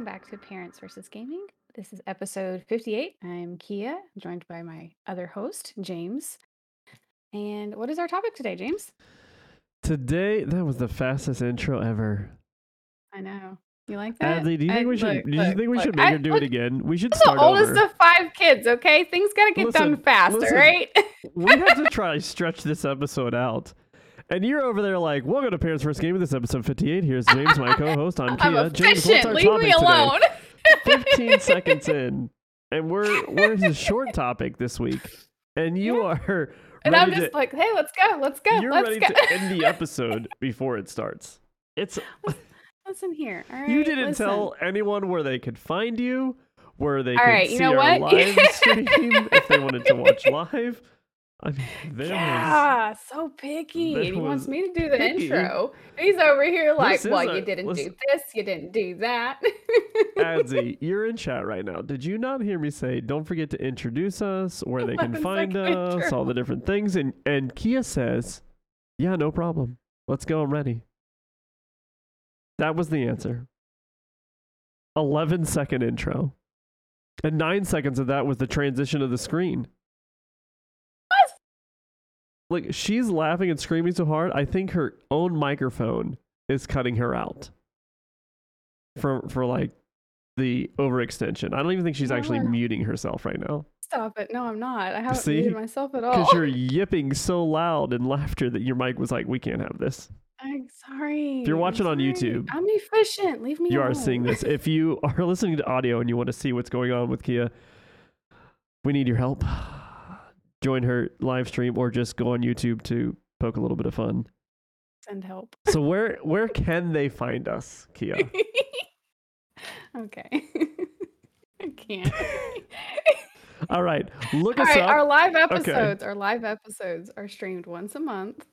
welcome back to Parents versus Gaming. This is episode 58. I'm Kia, joined by my other host, James. And what is our topic today, James? Today, that was the fastest intro ever. I know. You like that? Adley, do you think I- we should? look, do you look, think we look, should make I- her do it again? We should I'm the oldest over. of five kids, okay? Things gotta get done Listen, fast, listen. all right? we have to try to stretch this episode out. And you're over there like, welcome to Parents First Game. Of this episode 58. Here's James, my co-host. I'm Kia. I'm James, what's our Leave topic me alone. today? 15 seconds in, and we're we're in a short topic this week, and you are And I'm just to, like, hey, let's go, let's go, you're let's ready go. to end the episode before it starts. It's listen here, all right? you didn't listen. tell anyone where they could find you, where they All could right, see you know our what? live stream if they wanted to watch live. I mean, was Yeah, so picky. and he wants me to do the picky. intro. He's over here like, well, is you didn't listen- do this, you didn't do that. Adzi, you're in chat right now. Did you not hear me say, don't forget to introduce us, where they can find us, all the different things? And, and Kia says, yeah, no problem. Let's go. I'm ready. That was the answer. 11 second intro. And nine seconds of that was the transition of the screen. Like, she's laughing and screaming so hard, I think her own microphone is cutting her out for, for like, the overextension. I don't even think she's actually Lord. muting herself right now Stop it. No, I'm not. I haven't See? muted myself at all. because you're yipping so loud in laughter that your mic was like, "We can't have this." I'm sorry. If you're watching on. YouTube, I'm efficient. Leave me You alone. are seeing this. If you are listening to audio and you want to see what's going on with Kia, we need your help. Join her live stream or just go on YouTube to poke a little bit of fun. Send help. So where where can they find us, Kia? okay. I can't. All right, look All us right, up. our live episodes, our live episodes are streamed once a month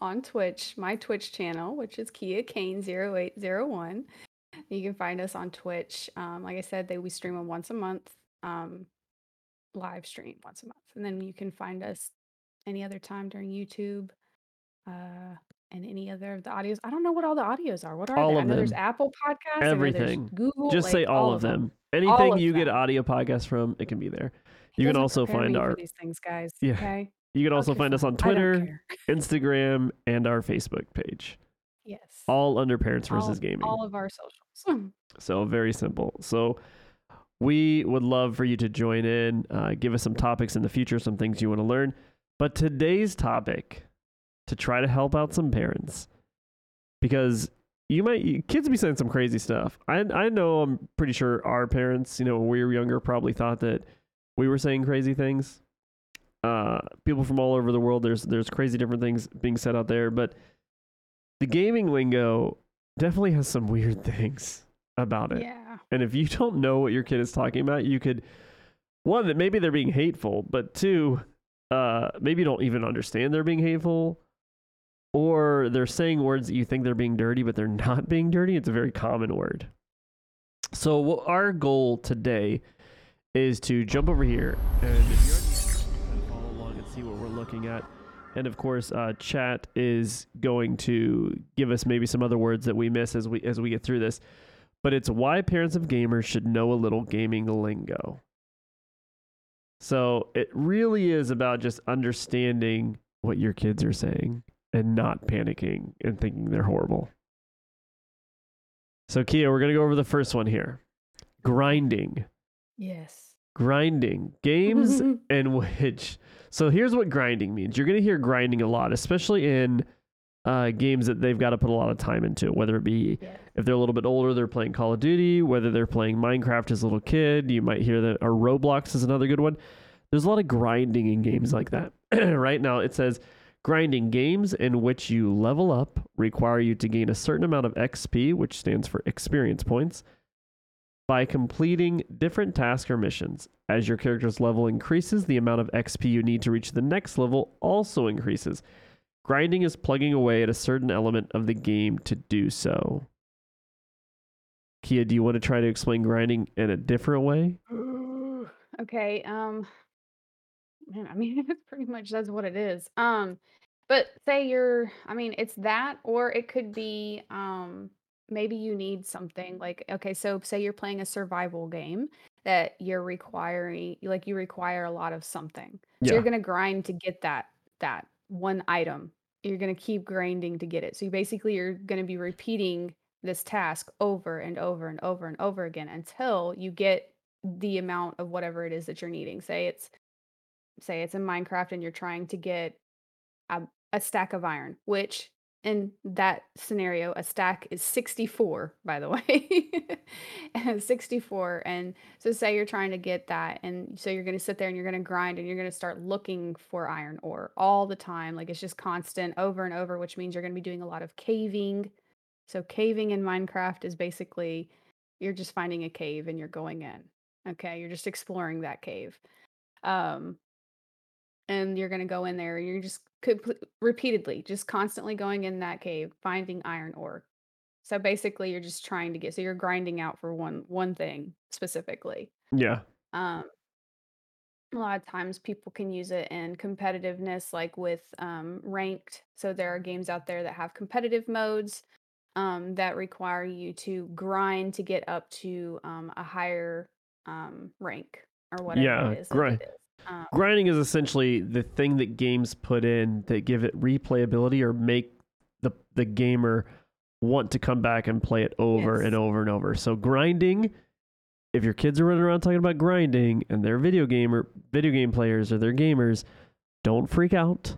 on Twitch, my Twitch channel, which is Kia Kane 0801. You can find us on Twitch. Um, like I said, they we stream them once a month, um, live stream once a month, and then you can find us any other time during YouTube, uh, and any other of the audios. I don't know what all the audios are. What are All they? I of know there's them. Apple Podcasts, I know there's Everything. Google. Just say like, all, of them. Anything of you get audio podcast from, it can be there. He You can also find our these things, guys. Yeah. Okay. you can also Okay, find us on Twitter. Instagram, and our Facebook page. Yes. All under Parents all, versus Gaming. all of our socials. So very simple. So we would love for you to join in, uh, give us some topics in the future, some things you want to learn. But today's topic, to try to help out some parents, because you might kids be saying some crazy stuff. I I know I'm pretty sure our parents, you know, when we were younger, probably thought that we were saying crazy things. Uh, people from all over the world, there's there's crazy different things being said out there, but the gaming lingo definitely has some weird things about it. yeah. And if you don't know what your kid is talking about, you could one that maybe they're being hateful, but two, uh, maybe you don't even understand they're being hateful, or they're saying words that you think they're being dirty, but they're not being dirty. It's a very common word. So our goal today is to jump over here, and if you're on follow along and see what we're looking at. And of course, uh, chat is going to give us maybe some other words that we miss as we as we get through this but it's why parents of gamers should know a little gaming lingo. So it really is about just understanding what your kids are saying and not panicking and thinking they're horrible. So, Kia, we're going to go over the first one here grinding. Yes. Grinding. Games in which. So, here's what grinding means you're going to hear grinding a lot, especially in uh, games that they've got to put a lot of time into, whether it be yes. if they're a little bit older, they're playing Call of Duty, whether they're playing Minecraft as a little kid, you might hear that, or Roblox is another good one. There's a lot of grinding in games like that. right now, it says grinding games in which you level up require you to gain a certain amount of XP, which stands for experience points, by completing different tasks or missions. As your character's level increases, the amount of XP you need to reach the next level also increases. Grinding is plugging away at a certain element of the game to do so. Kia, do you want to try to explain grinding in a different way? okay. Um. Man, I mean, it pretty much that's what it is. Um, but say you're, I mean, it's that, or it could be, um, maybe you need something like okay, so say you're playing a survival game that you're requiring like you require a lot of something. So you're gonna grind to get that that one item. You're gonna keep grinding to get it. So you basically you're gonna be repeating this task over and over and over and over again until you get the amount of whatever it is that you're needing. Say it's say it's in Minecraft and you're trying to get a, a stack of iron, which in that scenario, a stack is 64, by the way. 64. And so say you're trying to get that. And so you're going to sit there and you're going to grind and you're going to start looking for iron ore all the time. Like it's just constant over and over, which means you're going to be doing a lot of caving. So caving in Minecraft is basically you're just finding a cave and you're going in. Okay. You're just exploring that cave. Um, and you're gonna go in there you're just comple repeatedly, just constantly going in that cave, finding iron ore. So basically, you're just trying to get so you're grinding out for one one thing specifically. Yeah. Um, a lot of times people can use it in competitiveness, like with um, ranked. So there are games out there that have competitive modes um, that require you to grind to get up to um, a higher um, rank or whatever Yeah. it is Grind. it is. Um, Grinding is essentially the thing that games put in that give it replayability or make the the gamer want to come back and play it over Yes. and over and over. So grinding, if your kids are running around talking about grinding and they're video gamer video game players or they're gamers, don't freak out.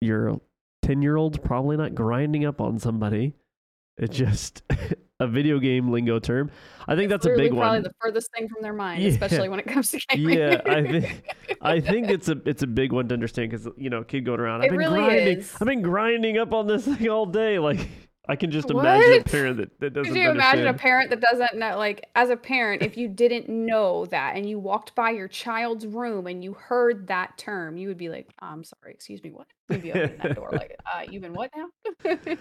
Your 10 year old's probably not grinding up on somebody. It just a video game lingo term. I think that's a big probably one. Probably the furthest thing from their mind, Yeah. especially when it comes to gaming. Yeah, I think I think it's a it's a big one to understand because you know, kid going around. It I've been really grinding. is. I've been grinding up on this thing all day. Like I can just imagine a parent that, that doesn't Could you imagine a parent that doesn't know, like, as a parent, if you didn't know that and you walked by your child's room and you heard that term, you would be like, I'm sorry, excuse me, what? You'd be opening that door like, uh, you've been what now?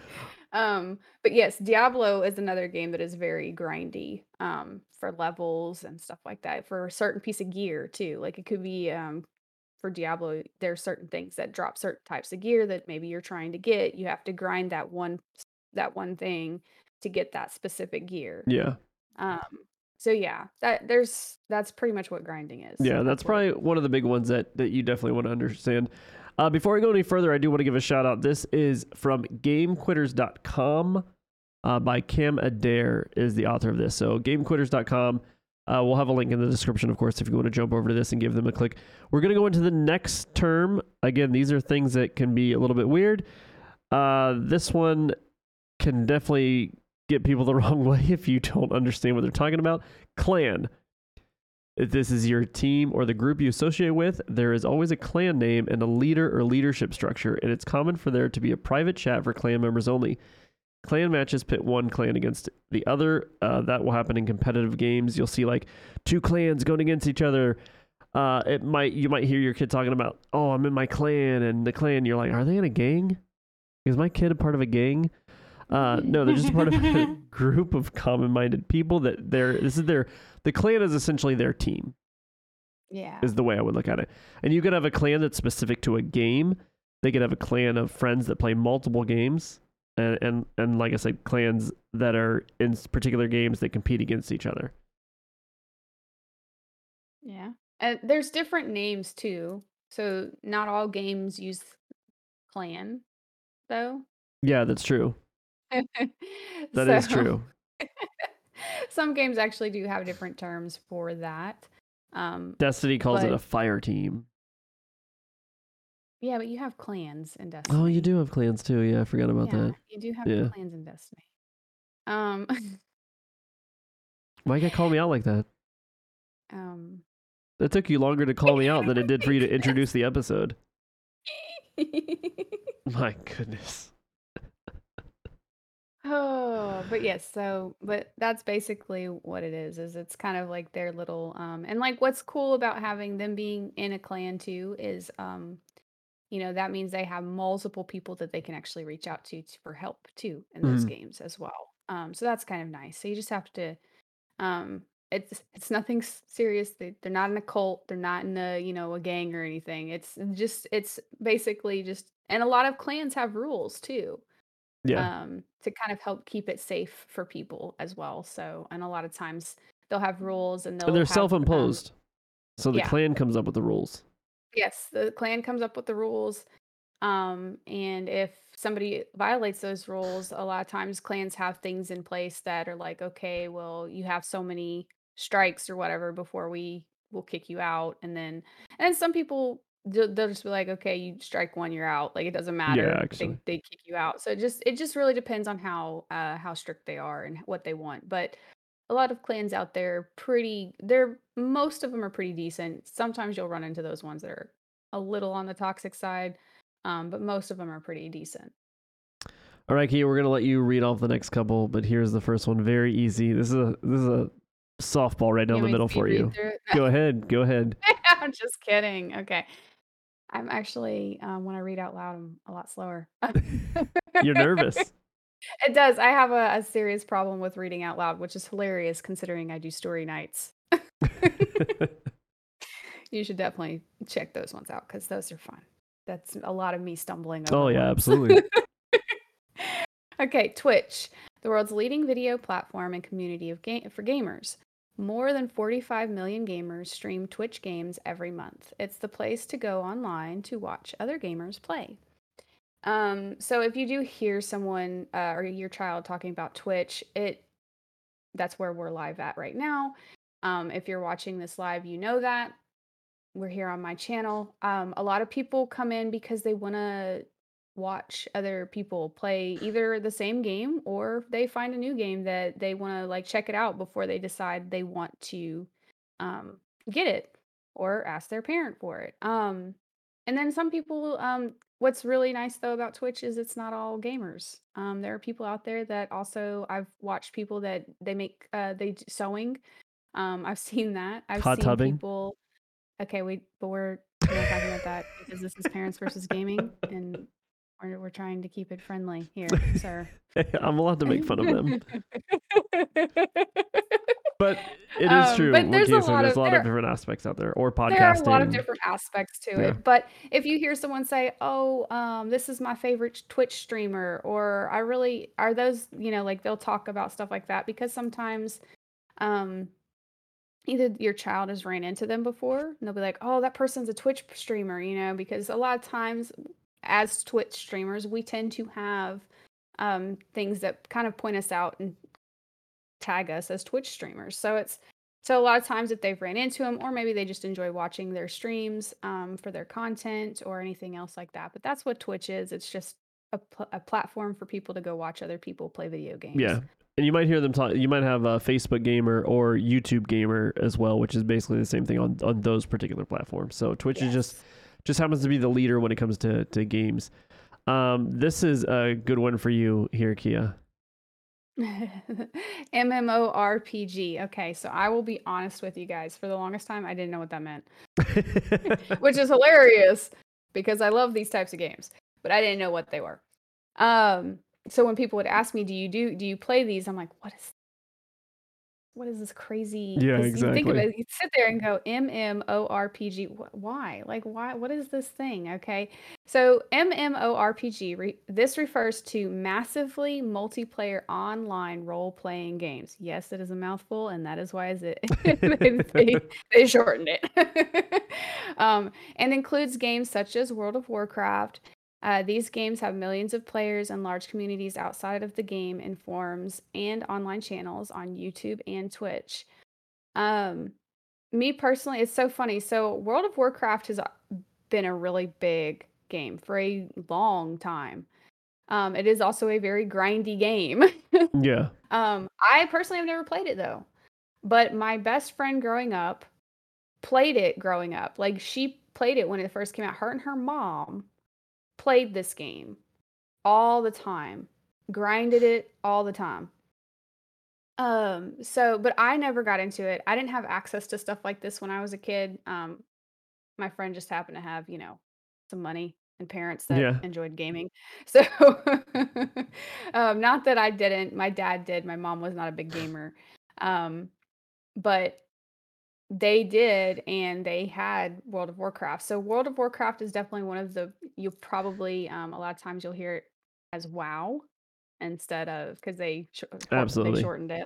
um, but yes, Diablo is another game that is very grindy um, for levels and stuff like that, for a certain piece of gear too. Like it could be um, for Diablo, there are certain things that drop certain types of gear that maybe you're trying to get. You have to grind that one that one thing to get that specific gear. yeah, Um, so yeah, that there's that's pretty much what grinding is. yeah, that's probably one of the big ones that that you definitely want to understand. Uh, before we go any further, I do want to give a shout out. This is from GameQuitters.com uh, by Cam Adair is the author of this. So GameQuitters.com. Uh, we'll have a link in the description, of course, if you want to jump over to this and give them a click. We're going to go into the next term. Again, these are things that can be a little bit weird. Uh, this one can definitely get people the wrong way if you don't understand what they're talking about. Clan. If this is your team or the group you associate with, there is always a clan name and a leader or leadership structure, and it's common for there to be a private chat for clan members only. Clan matches pit one clan against the other. Uh, that will happen in competitive games. You'll see like two clans going against each other. Uh, it might you might hear your kid talking about, "Oh, I'm in my clan," and the clan. You're like, "Are they in a gang? Is my kid a part of a gang?" Uh, no, they're just part of a group of common-minded people that they're. This is their. The clan is essentially their team Yeah. is the way I would look at it. And you could have a clan that's specific to a game. They could have a clan of friends that play multiple games, and and, and like I said, clans that are in particular games that compete against each other. Yeah. And there's different names too. So not all games use clan though. Yeah, that's true. That is So, true. Some games actually do have different terms for that. Um Destiny calls it But- a fire team. yeah, but you have clans in Destiny. Oh, you do have clans too. Yeah, I forgot about yeah, that. You do have Yeah. clans in Destiny. Um Why you gotta call me out like that? um It took you longer to call me out than it did for you to introduce the episode. My goodness. Oh, but yes, so but that's basically what it is, is it's kind of like their little um and like what's cool about having them being in a clan too is um you know that means they have multiple people that they can actually reach out to, t- for help too in those Mhm. games as well. Um so that's kind of nice. So you just have to um it's it's nothing s- serious. They, they're not in a cult, they're not in a, you know, a gang or anything. It's just it's basically just and a lot of clans have rules too. Yeah. um, to kind of help keep it safe for people as well. So, and a lot of times they'll have rules and And they'll they're have um, self-imposed. So the yeah, clan comes up with the rules. yes, the clan comes up with the rules. Um, and if somebody violates those rules, a lot of times clans have things in place that are like, okay, well, you have so many strikes or whatever before we will kick you out. And then, and some people they'll they'll just be like, okay, you strike one, you're out. Like it doesn't Yeah, matter. They actually. they kick you out. So it just it just really depends on how uh how strict they are and what they want. But a lot of clans out there pretty they're most of them are pretty decent. Sometimes you'll run into those ones that are a little on the toxic side um, but most of them are pretty decent. All right, Kia, we're gonna let you read off the next couple, but here's the first one. Very easy. This is a this is a softball right down the middle for read you. through it? Go ahead. Go ahead. I'm just kidding. Okay. I'm actually, um, when I read out loud, I'm a lot slower. You're nervous. It does. I have a, a serious problem with reading out loud, which is hilarious considering I do story nights. You should definitely check those ones out because those are fun. That's a lot of me stumbling over oh yeah, words. absolutely. Okay, Twitch, the world's leading video platform and community of ga- for gamers. More than 45 million gamers stream Twitch games every month. It's the place to go online to watch other gamers play. Um, so if you do hear someone uh, or your child talking about Twitch, it that's where we're live at right now. Um, if you're watching this live, you know that we're here on my channel. Um, a lot of people come in because they want to watch other people play either the same game or they find a new game that they want to like check it out before they decide they want to um, get it or ask their parent for it. Um, and then some people, um, what's really nice though about Twitch is it's not all gamers. Um, there are people out there that also I've watched people that they make uh, they do sewing. Um, I've seen that. I've Hot seen tubbing. people. Okay, wait, but we're we're not talking about that because this is parents versus gaming, and we're we're trying to keep it friendly here, sir. I'm allowed to make fun of them. But it is Um, true. but there's a lot there's of a lot there of different aspects out there, or podcasting. there are a lot of different aspects to Yeah. it. But if you hear someone say, "Oh, um, this is my favorite Twitch streamer," or "I really," are those you know like they'll talk about stuff like that because sometimes, um, either your child has ran into them before and they'll be like, "Oh, that person's a Twitch streamer," you know, because a lot of times as Twitch streamers, we tend to have um, things that kind of point us out and tag us as Twitch streamers. So it's so a lot of times if they've ran into them, or maybe they just enjoy watching their streams um, for their content or anything else like that. But that's what Twitch is. It's just a, pl- a platform for people to go watch other people play video games. Yeah. And you might hear them talk. You might have a Facebook gamer or YouTube gamer as well, which is basically the same thing on, on those particular platforms. So Twitch is just Yes. Just happens to be the leader when it comes to to games. Um, this is a good one for you here, Kia. MMORPG. Okay, so I will be honest with you guys. For the longest time, I didn't know what that meant, which is hilarious because I love these types of games, but I didn't know what they were. Um, so when people would ask me, "Do you do do you play these?" I'm like, "What is what is this crazy?" Yeah, You think of exactly. it, you sit there and go MMORPG. wh- Why? Like, why? What is this thing? Okay, so MMORPG. Re- this refers to massively multiplayer online role-playing games. Yes, it is a mouthful, and that is why is it they, they, they shortened it. um, and includes games such as World of Warcraft. Uh, these games have millions of players and large communities outside of the game in forums and online channels on YouTube and Twitch. Um, me personally, it's so funny. So, World of Warcraft has uh, been a really big game for a long time. Um, it is also a very grindy game. yeah. um, I personally have never played it though, but my best friend growing up played it growing up. Like she played it when it first came out. Her and her mom played this game all the time, grinded it all the time. Um, so, but I never got into it. I didn't have access to stuff like this when I was a kid. Um, my friend just happened to have, you know, some money and parents that Yeah. enjoyed gaming. So, um, not that I didn't. My dad did. My mom was not a big gamer. Um, but they did, and they had World of Warcraft. So, World of Warcraft is definitely one of the, you probably, um, a lot of times you'll hear it as WoW. instead of because they sh- Absolutely. they shortened it.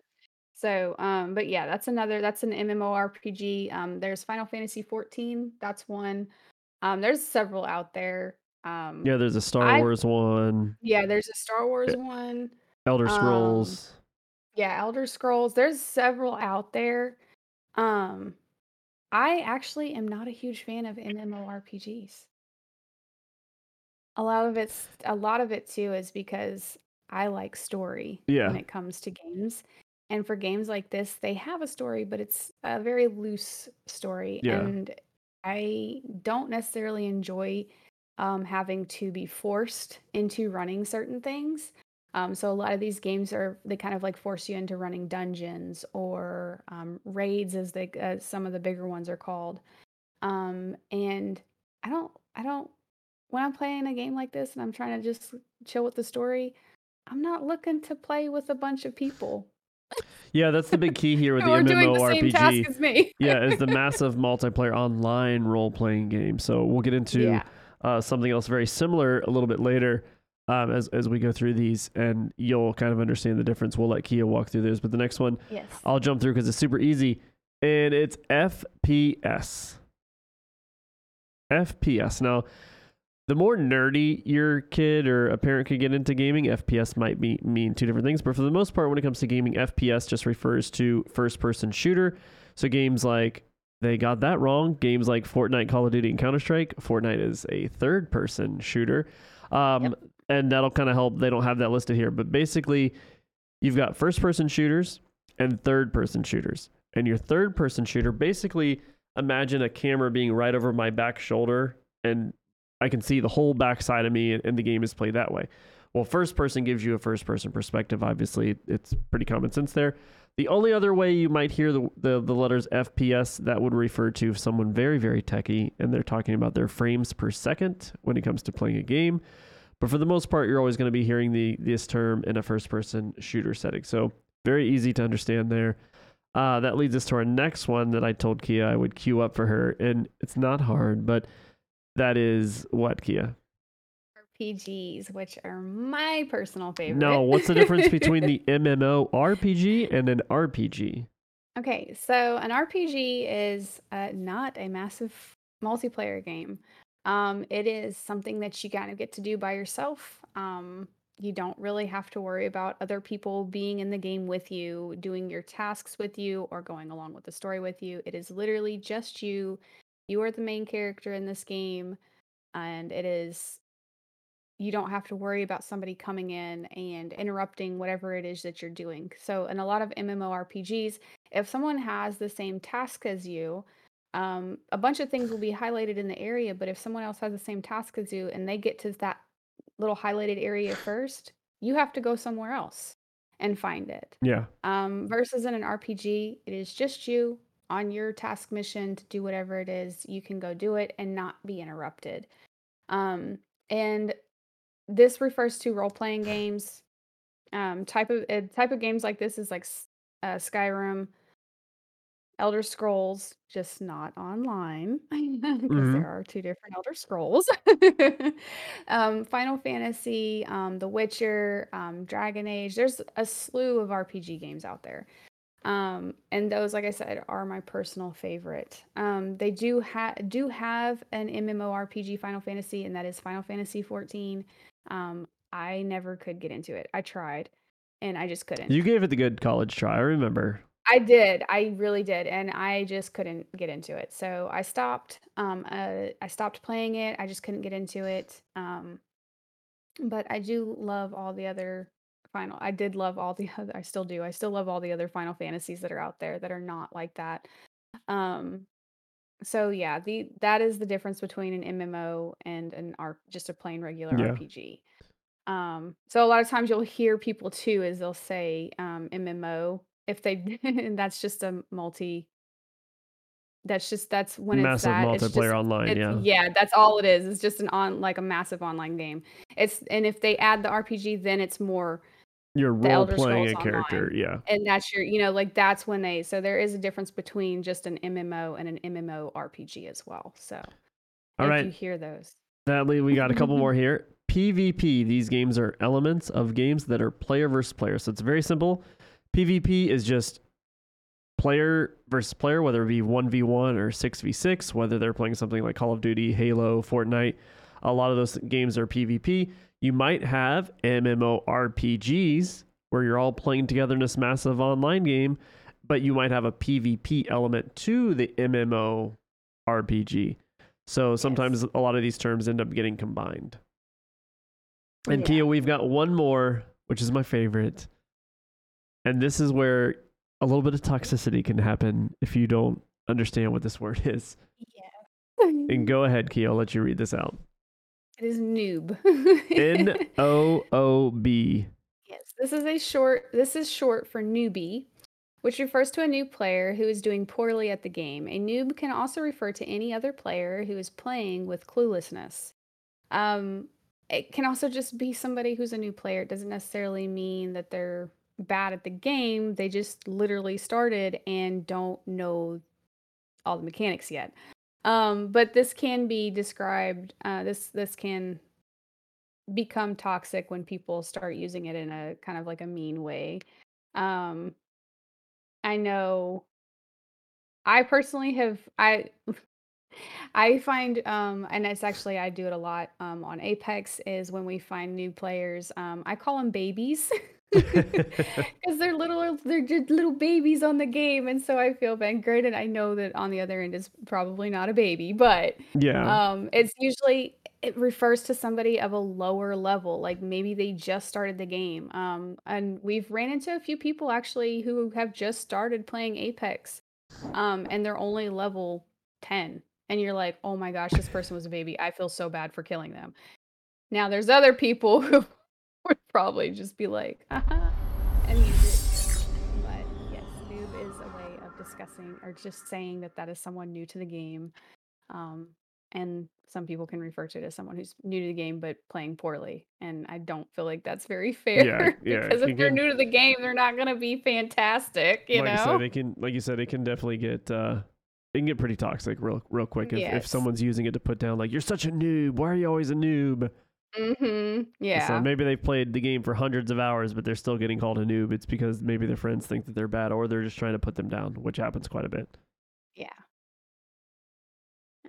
So, um, but yeah, that's another that's an MMORPG. Um, there's Final Fantasy 14. That's one. Um, there's several out there. Um, Yeah, there's a Star I Wars one, yeah, there's a Star Wars e- one. Elder Um, Scrolls. yeah, Elder Scrolls. There's several out there. Um, I actually am not a huge fan of MMORPGs. A lot of it's a lot of it too is because I like story when it comes to games. And for games like this, they have a story, but it's a very loose story. yeah, And I don't necessarily enjoy um, having to be forced into running certain things. Um, so a lot of these games are they kind of like force you into running dungeons or um, raids, as they some of the bigger ones are called. Um, and I don't I don't when I'm playing a game like this and I'm trying to just chill with the story, I'm not looking to play with a bunch of people yeah. That's the big key here with the who are doing the same task MMORPG. as me. Yeah, is the massive multiplayer online role playing game. So we'll get into Yeah. uh, something else very similar a little bit later um, as as we go through these, and you'll kind of understand the difference. We'll let Kia walk through those, but the next one Yes. I'll jump through because it's super easy, and it's FPS. FPS. Now, the more nerdy your kid or a parent could get into gaming, FPS might be mean two different things. But for the most part, when it comes to gaming, FPS just refers to first person shooter. So games like they got that wrong. Games like Fortnite, Call of Duty, and Counter Strike. Fortnite is a third person shooter. Um, Yep. And that'll kind of help. They don't have that listed here. But basically, you've got first person shooters and third person shooters. And your third person shooter, basically, imagine a camera being right over my back shoulder and I can see the whole backside of me and, the game is played that way. Well, first person gives you a first person perspective. Obviously, it's pretty common sense there. The only other way you might hear the, the, the letters FPS, that would refer to someone very, very techie, and they're talking about their frames per second when it comes to playing a game. But for the most part, you're always going to be hearing the this term in a first person shooter setting. So very easy to understand there. Uh, that leads us to our next one that I told Kia I would queue up for her, and it's not hard, but that is what Kia. RPGs, which are my personal favorite. No, what's the difference between the MMO RPG and an RPG? Okay, so an RPG is uh, not a massive multiplayer game. Um, it is something that you kind of get to do by yourself. Um, you don't really have to worry about other people being in the game with you, doing your tasks with you, or going along with the story with you. It is literally just you. You are the main character in this game, and it is you don't have to worry about somebody coming in and interrupting whatever it is that you're doing. So, in a lot of MMORPGs, if someone has the same task as you, um, a bunch of things will be highlighted in the area. But if someone else has the same task as you and they get to that little highlighted area first, you have to go somewhere else and find it. Yeah. Um, versus in an RPG, it is just you on your task mission to do whatever it is. You can go do it and not be interrupted. Um, and this refers to role playing games. Um, type of uh, type of games like this is like uh, Skyrim, Elder Scrolls, just not online because hmm there are two different Elder Scrolls. um, Final Fantasy, um, The Witcher, um, Dragon Age. There's a slew of RPG games out there. Um, and those, like I said, are my personal favorite. Um, they do have do have an MMORPG Final Fantasy, and that is Final Fantasy 14. Um, I never could get into it. I tried, and I just couldn't. You gave it the good college try. I remember. I did. I really did, and I just couldn't get into it. So I stopped. Um, uh, I stopped playing it. I just couldn't get into it. Um, but I do love all the other final. I did love all the other. I still do. I still love all the other Final Fantasies that are out there that are not like that. Um, so yeah, the that is the difference between an MMO and an R just a plain regular Yeah. RPG. Um, so a lot of times you'll hear people too is they'll say um, MMO if they and that's just a multi that's just that's when it's Massive that it's multiplayer just online. it's Yeah. yeah that's all it is it's just an on like a massive online game it's and if they add the RPG then it's more You're role playing a character. Online Yeah. and that's your you know like that's when they so there is a difference between just an MMO and an MMO RPG as well so All if you hear those That lead, we got a couple more here. PvP. These games are elements of games that are player versus player. So it's very simple. PvP is just player versus player, whether it be 1v1 or 6v6, whether they're playing something like Call of Duty, Halo, Fortnite. A lot of those games are PvP. You might have MMORPGs where you're all playing together in this massive online game, but you might have a PvP element to the MMORPG. So sometimes yes. a lot of these terms end up getting combined. And yeah. Kia, we've got one more, which is my favorite. And this is where a little bit of toxicity can happen if you don't understand what this word is. Yeah. and go ahead, Kia, I'll let you read this out. It is noob. N O O B. Yes, this is a short. This is short for newbie, which refers to a new player who is doing poorly at the game. A noob can also refer to any other player who is playing with cluelessness. Um, it can also just be somebody who's a new player. It doesn't necessarily mean that they're bad at the game. They just literally started and don't know all the mechanics yet. Um, but this can be described. Uh, this this can become toxic when people start using it in a kind of like a mean way. Um, I know. I personally have I I find, um, and it's actually I do it a lot um, on Apex. Is when we find new players, um, I call them babies because they're little, they're just little babies on the game, and so I feel bad. Granted, I know that on the other end is probably not a baby, but yeah, um, it's usually it refers to somebody of a lower level, like maybe they just started the game. Um, and we've ran into a few people actually who have just started playing Apex, um, and they're only level ten and you're like, oh my gosh, this person was a baby. I feel so bad for killing them. Now there's other people who would probably just be like, uh-huh, and use it. But yes, noob is a way of discussing or just saying that that is someone new to the game. Um, and some people can refer to it as someone who's new to the game but playing poorly and i don't feel like that's very fair yeah, yeah. because if they're new to the game they're not going to be fantastic you like know you said, they can like you said it can definitely get uh it can get pretty toxic real real quick if, yes. if someone's using it to put down like you're such a noob why are you always a noob mm-hmm. Yeah so maybe they've played the game for hundreds of hours but they're still getting called a noob. It's because maybe their friends think that they're bad or they're just trying to put them down which happens quite a bit. Yeah.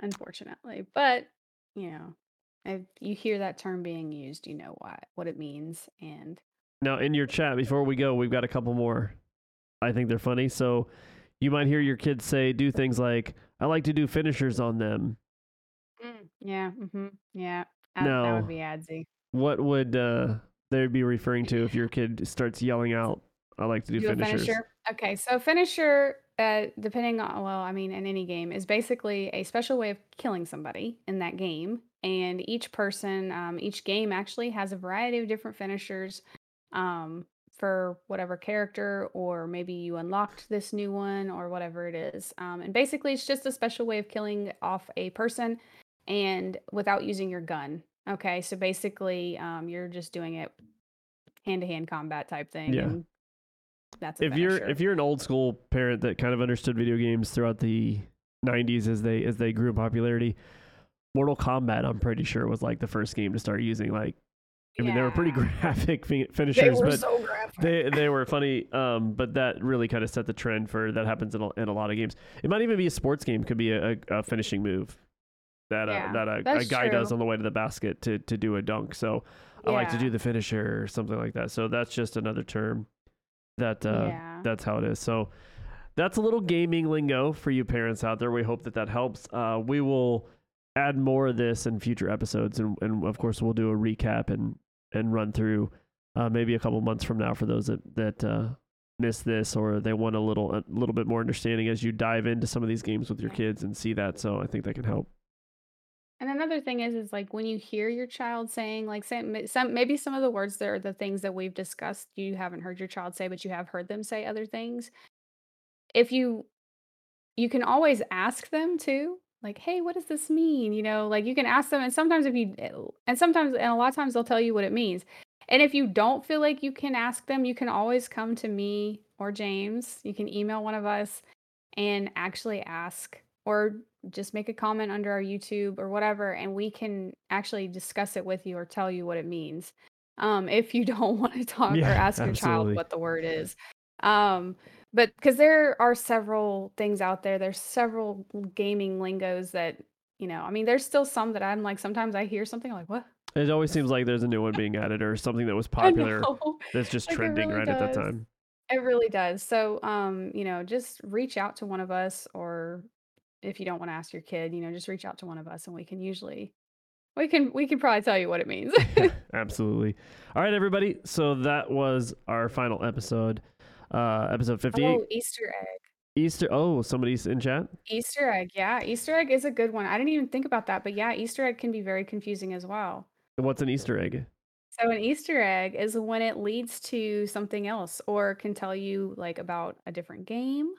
Unfortunately but you know if you hear that term being used you know what what it means and now in your chat before we go we've got a couple more. I think they're funny. So you might hear your kids say do things like i like to do finishers on them. Mm, yeah mm-hmm, yeah that, now, that would be adsy what would uh, they be referring to if your kid starts yelling out i like to do, do finishers finisher? okay so finisher uh, depending on well i mean in any game is basically a special way of killing somebody in that game and each person um, each game actually has a variety of different finishers um, for whatever character, or maybe you unlocked this new one, or whatever it is. Um, and basically, it's just a special way of killing off a person and without using your gun. Okay, so basically, um, you're just doing it hand to hand combat type thing. Yeah. that's if you're if you're an old school parent that kind of understood video games throughout the 90s as they as they grew in popularity. Mortal Kombat, I'm pretty sure, was like the first game to start using like I mean, they were pretty graphic finishers, but so graphic. they they were funny. Um, but that really kind of set the trend for that happens in a, in a lot of games. It might even be a sports game. Could be a, a finishing move that yeah, uh, that a, a guy true. does on the way to the basket to to do a dunk. So yeah. I like to do the finisher or something like that. So that's just another term that uh, yeah. that's how it is. So that's a little gaming lingo for you parents out there. We hope that that helps. Uh, we will add more of this in future episodes and, and of course we'll do a recap and and run through uh, maybe a couple months from now for those that that uh, miss this or they want a little a little bit more understanding as you dive into some of these games with your kids and see that. So I think that can help. And another thing is, is like when you hear your child saying, like, say, some maybe some of the words that are the things that we've discussed, you haven't heard your child say, but you have heard them say other things. If you, you can always ask them too, like, hey, what does this mean? You know, like you can ask them, and sometimes if you, eh, and sometimes, and a lot of times they'll tell you what it means. And if you don't feel like you can ask them, you can always come to me or James. You can email one of us and actually ask or just make a comment under our YouTube or whatever, and we can actually discuss it with you or tell you what it means. Um, if you don't want to talk or Yeah, ask your child what the word is. Um, but because there are several things out there, there's several gaming lingos that, you know, I mean, there's still some that I'm like, sometimes I hear something like, what? It always seems like there's a new one being added or something that was popular that's just Like trending really right at that time. It really does. So, um, you know, just reach out to one of us, or if you don't want to ask your kid, you know, just reach out to one of us, and we can usually we can we can probably tell you what it means. Absolutely. All right, everybody. So that was our final episode, uh, episode 58. oh, Easter egg. Easter. Oh, somebody's in chat. Easter egg. Yeah, Easter egg is a good one. I didn't even think about that, but yeah, Easter egg can be very confusing as well. What's an Easter egg? So an Easter egg is when it leads to something else or can tell you like about a different game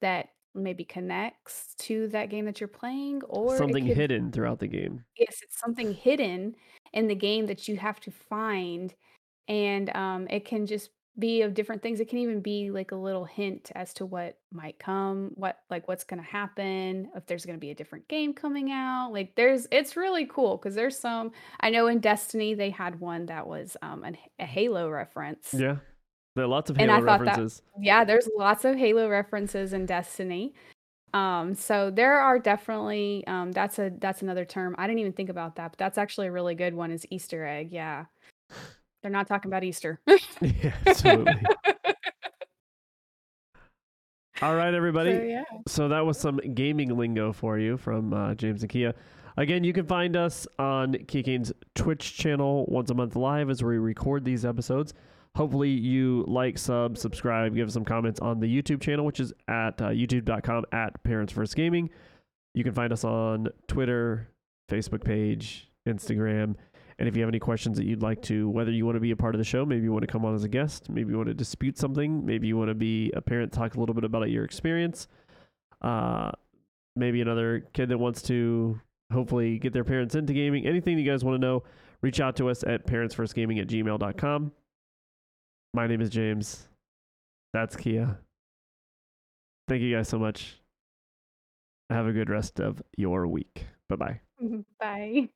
that maybe connects to that game that you're playing or Something could hidden throughout the game. Yes, it's something hidden in the game that you have to find, and, um, it can just be of different things. It can even be like a little hint as to what might come, what like what's gonna happen, if there's gonna be a different game coming out. Like there's it's really cool because there's some I know in Destiny they had one that was um an, a Halo reference. Yeah. There are lots of And Halo I thought that references. yeah, there's lots of Halo references in Destiny. Um, so there are definitely um that's a that's another term. I didn't even think about that, but that's actually a really good one is Easter egg. Yeah. They're not talking about Easter. yeah, absolutely. All right, So everybody. yeah. So that was some gaming lingo for you from uh, James and Kia. Again, you can find us on Kia Kane's Twitch channel once a month live as we record these episodes. Hopefully, you like, sub, subscribe, give us some comments on the YouTube channel, which is at uh, youtube.com at Parents versus Gaming. You can find us on Twitter, Facebook page, Instagram. And if you have any questions that you'd like to, whether you want to be a part of the show, maybe you want to come on as a guest, maybe you want to dispute something, maybe you want to be a parent, talk a little bit about your experience, uh, maybe another kid that wants to hopefully get their parents into gaming, anything you guys want to know, reach out to us at parentsfirstgaming at gmail.com. My name is James. That's Kia. Thank you guys so much. Have a good rest of your week. Bye bye. Bye.